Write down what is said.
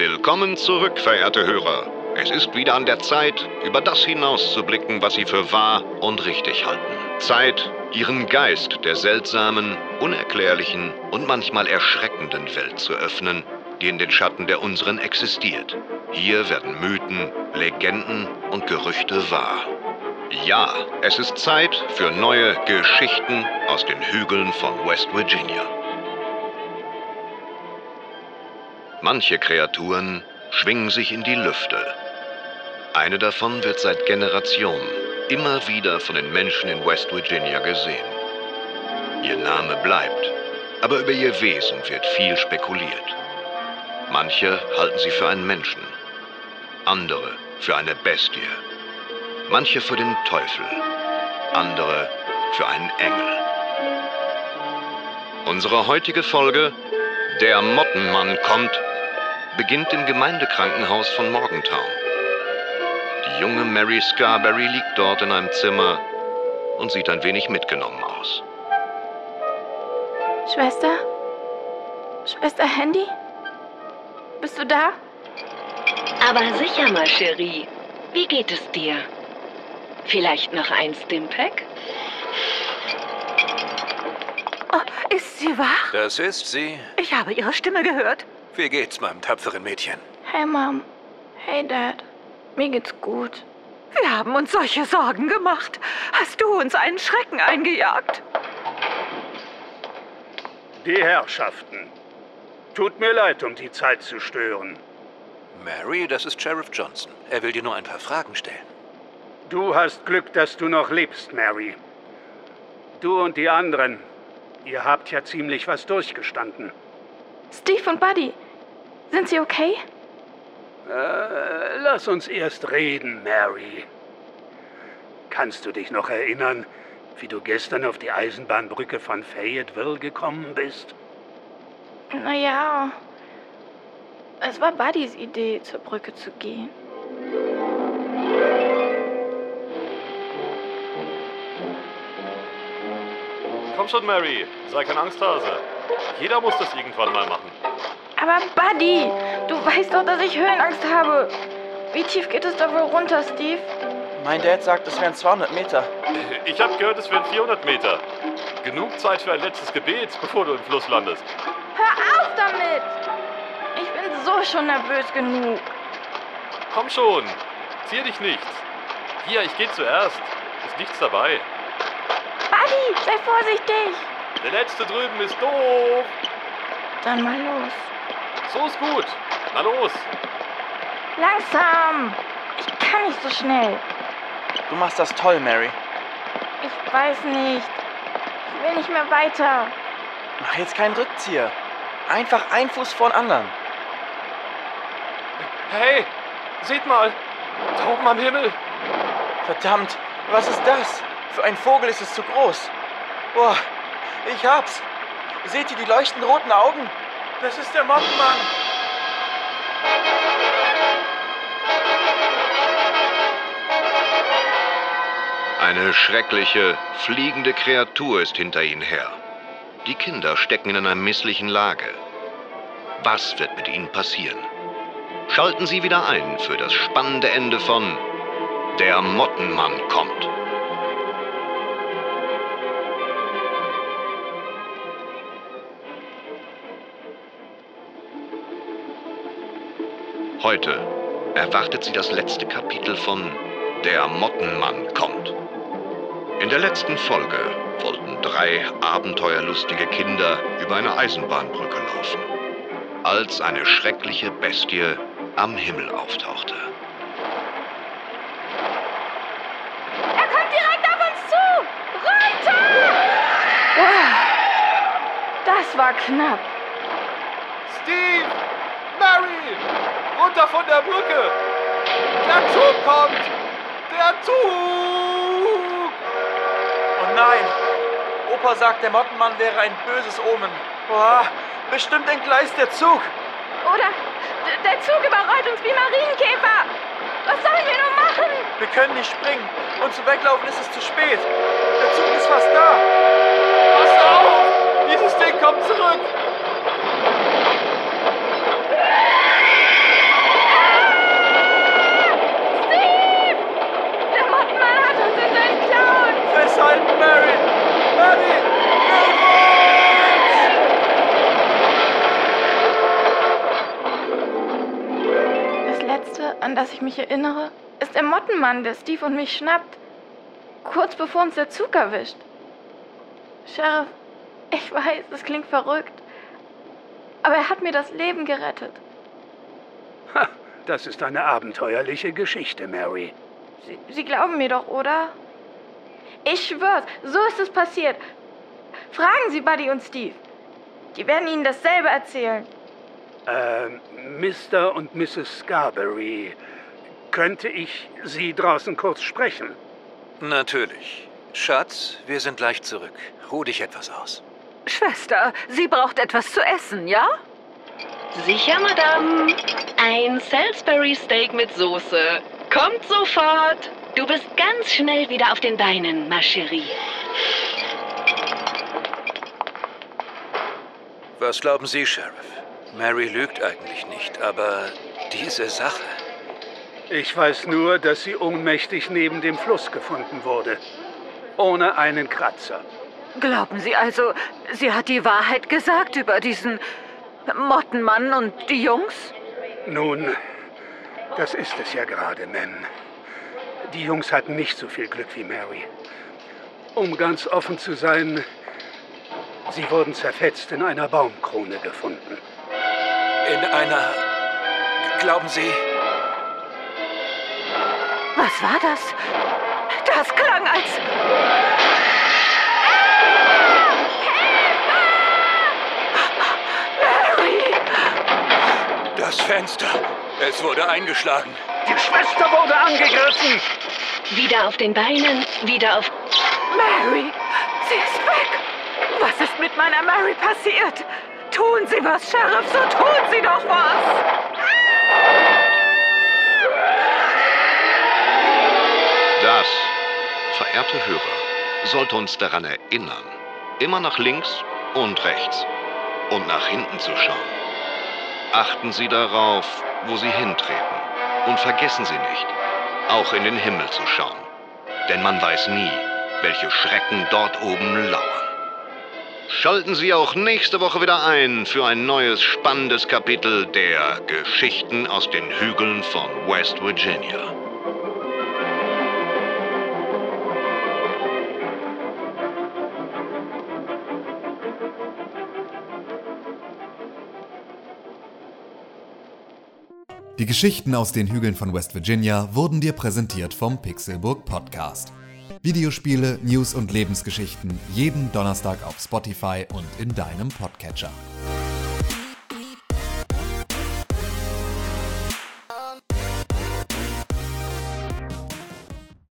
Willkommen zurück, verehrte Hörer. Es ist wieder an der Zeit, über das hinauszublicken, was Sie für wahr und richtig halten. Zeit, Ihren Geist der seltsamen, unerklärlichen und manchmal erschreckenden Welt zu öffnen, die in den Schatten der unseren existiert. Hier werden Mythen, Legenden und Gerüchte wahr. Ja, es ist Zeit für neue Geschichten aus den Hügeln von West Virginia. Manche Kreaturen schwingen sich in die Lüfte. Eine davon wird seit Generationen immer wieder von den Menschen in West Virginia gesehen. Ihr Name bleibt, aber über ihr Wesen wird viel spekuliert. Manche halten sie für einen Menschen, andere für eine Bestie, manche für den Teufel, andere für einen Engel. Unsere heutige Folge Der Mottenmann kommt beginnt im Gemeindekrankenhaus von Morgantown. Die junge Mary Scarberry liegt dort in einem Zimmer und sieht ein wenig mitgenommen aus. Schwester? Schwester Handy? Bist du da? Aber sicher mal, Cherie. Wie geht es dir? Vielleicht noch ein Stimpack? Oh, ist sie wach? Das ist sie. Ich habe ihre Stimme gehört. Wie geht's meinem tapferen Mädchen? Hey Mom. Hey Dad. Mir geht's gut. Wir haben uns solche Sorgen gemacht. Hast du uns einen Schrecken eingejagt? Die Herrschaften. Tut mir leid, um die Zeit zu stören. Mary, das ist Sheriff Johnson. Er will dir nur ein paar Fragen stellen. Du hast Glück, dass du noch lebst, Mary. Du und die anderen, ihr habt ja ziemlich was durchgestanden. Steve und Buddy. Sind sie okay? Äh, lass uns erst reden, Mary. Kannst du dich noch erinnern, wie du gestern auf die Eisenbahnbrücke von Fayetteville gekommen bist? Naja. Es war Buddys Idee, zur Brücke zu gehen. Komm schon, Mary. Sei kein Angsthase. Jeder muss das irgendwann mal machen. Aber Buddy, du weißt doch, dass ich Höhenangst habe. Wie tief geht es da wohl runter, Steve? Mein Dad sagt, es wären 200 Meter. Ich habe gehört, es wären 400 Meter. Genug Zeit für ein letztes Gebet, bevor du im Fluss landest. Hör auf damit! Ich bin so schon nervös genug. Komm schon. Zier dich nicht. Hier, ich gehe zuerst. Ist nichts dabei. Buddy, sei vorsichtig! Der letzte drüben ist doof. Dann mal los. So ist gut. Na los. Langsam! Ich kann nicht so schnell. Du machst das toll, Mary. Ich weiß nicht. Ich will nicht mehr weiter. Mach jetzt keinen Rückzieher. Einfach ein Fuß vor den anderen. Hey, seht mal. Da oben am Himmel. Verdammt, was ist das? Für einen Vogel ist es zu groß. Boah, ich hab's. Seht ihr die leuchtend roten Augen? Das ist der Mottenmann. Eine schreckliche, fliegende Kreatur ist hinter ihnen her. Die Kinder stecken in einer misslichen Lage. Was wird mit ihnen passieren? Schalten Sie wieder ein für das spannende Ende von Der Mottenmann kommt. Heute erwartet sie das letzte Kapitel von Der Mottenmann kommt. In der letzten Folge wollten drei abenteuerlustige Kinder über eine Eisenbahnbrücke laufen, als eine schreckliche Bestie am Himmel auftauchte. Er kommt direkt auf uns zu! Runter! Wow. Das war knapp. Steve! Mary! Runter von der Brücke! Der Zug kommt! Der Zug! Oh nein! Opa sagt, der Mottenmann wäre ein böses Omen. Boah, bestimmt entgleist der Zug. Oder der Zug überrollt uns wie Marienkäfer. Was sollen wir nur machen? Wir können nicht springen. Und zu weglaufen ist es zu spät. Der Zug ist fast da. Pass auf! Dieses Ding kommt an das ich mich erinnere, ist der Mottenmann, der Steve und mich schnappt. Kurz bevor uns der Zug erwischt. Sheriff, ich weiß, es klingt verrückt. Aber er hat mir das Leben gerettet. Ha, das ist eine abenteuerliche Geschichte, Mary. Sie, Sie glauben mir doch, oder? Ich schwör's, so ist es passiert. Fragen Sie Buddy und Steve. Die werden Ihnen dasselbe erzählen. Ähm, Mr. und Mrs. Scarberry, könnte ich Sie draußen kurz sprechen? Natürlich. Schatz, wir sind gleich zurück. Ruh dich etwas aus. Schwester, sie braucht etwas zu essen, ja? Sicher, Madame. Ein Salisbury Steak mit Soße. Kommt sofort. Du bist ganz schnell wieder auf den Beinen, ma chérie. Was glauben Sie, Sheriff? Mary lügt eigentlich nicht, aber diese Sache. Ich weiß nur, dass sie ohnmächtig neben dem Fluss gefunden wurde. Ohne einen Kratzer. Glauben Sie also, sie hat die Wahrheit gesagt über diesen Mottenmann und die Jungs? Nun, das ist es ja gerade, Mem. Die Jungs hatten nicht so viel Glück wie Mary. Um ganz offen zu sein, sie wurden zerfetzt in einer Baumkrone gefunden. In einer. Glauben Sie. Was war das? Das klang als. Mary! Das Fenster. Es wurde eingeschlagen. Die Schwester wurde angegriffen! Wieder auf den Beinen, wieder auf... Mary! Sie ist weg! Was ist mit meiner Mary passiert? Tun Sie was, Sheriff, so tun Sie doch was! Das, verehrte Hörer, sollte uns daran erinnern, immer nach links und rechts und nach hinten zu schauen. Achten Sie darauf, wo Sie hintreten und vergessen Sie nicht, auch in den Himmel zu schauen, denn man weiß nie, welche Schrecken dort oben lauern. Schalten Sie auch nächste Woche wieder ein für ein neues spannendes Kapitel der Geschichten aus den Hügeln von West Virginia. Die Geschichten aus den Hügeln von West Virginia wurden dir präsentiert vom Pixelburg Podcast. Videospiele, News und Lebensgeschichten jeden Donnerstag auf Spotify und in deinem Podcatcher.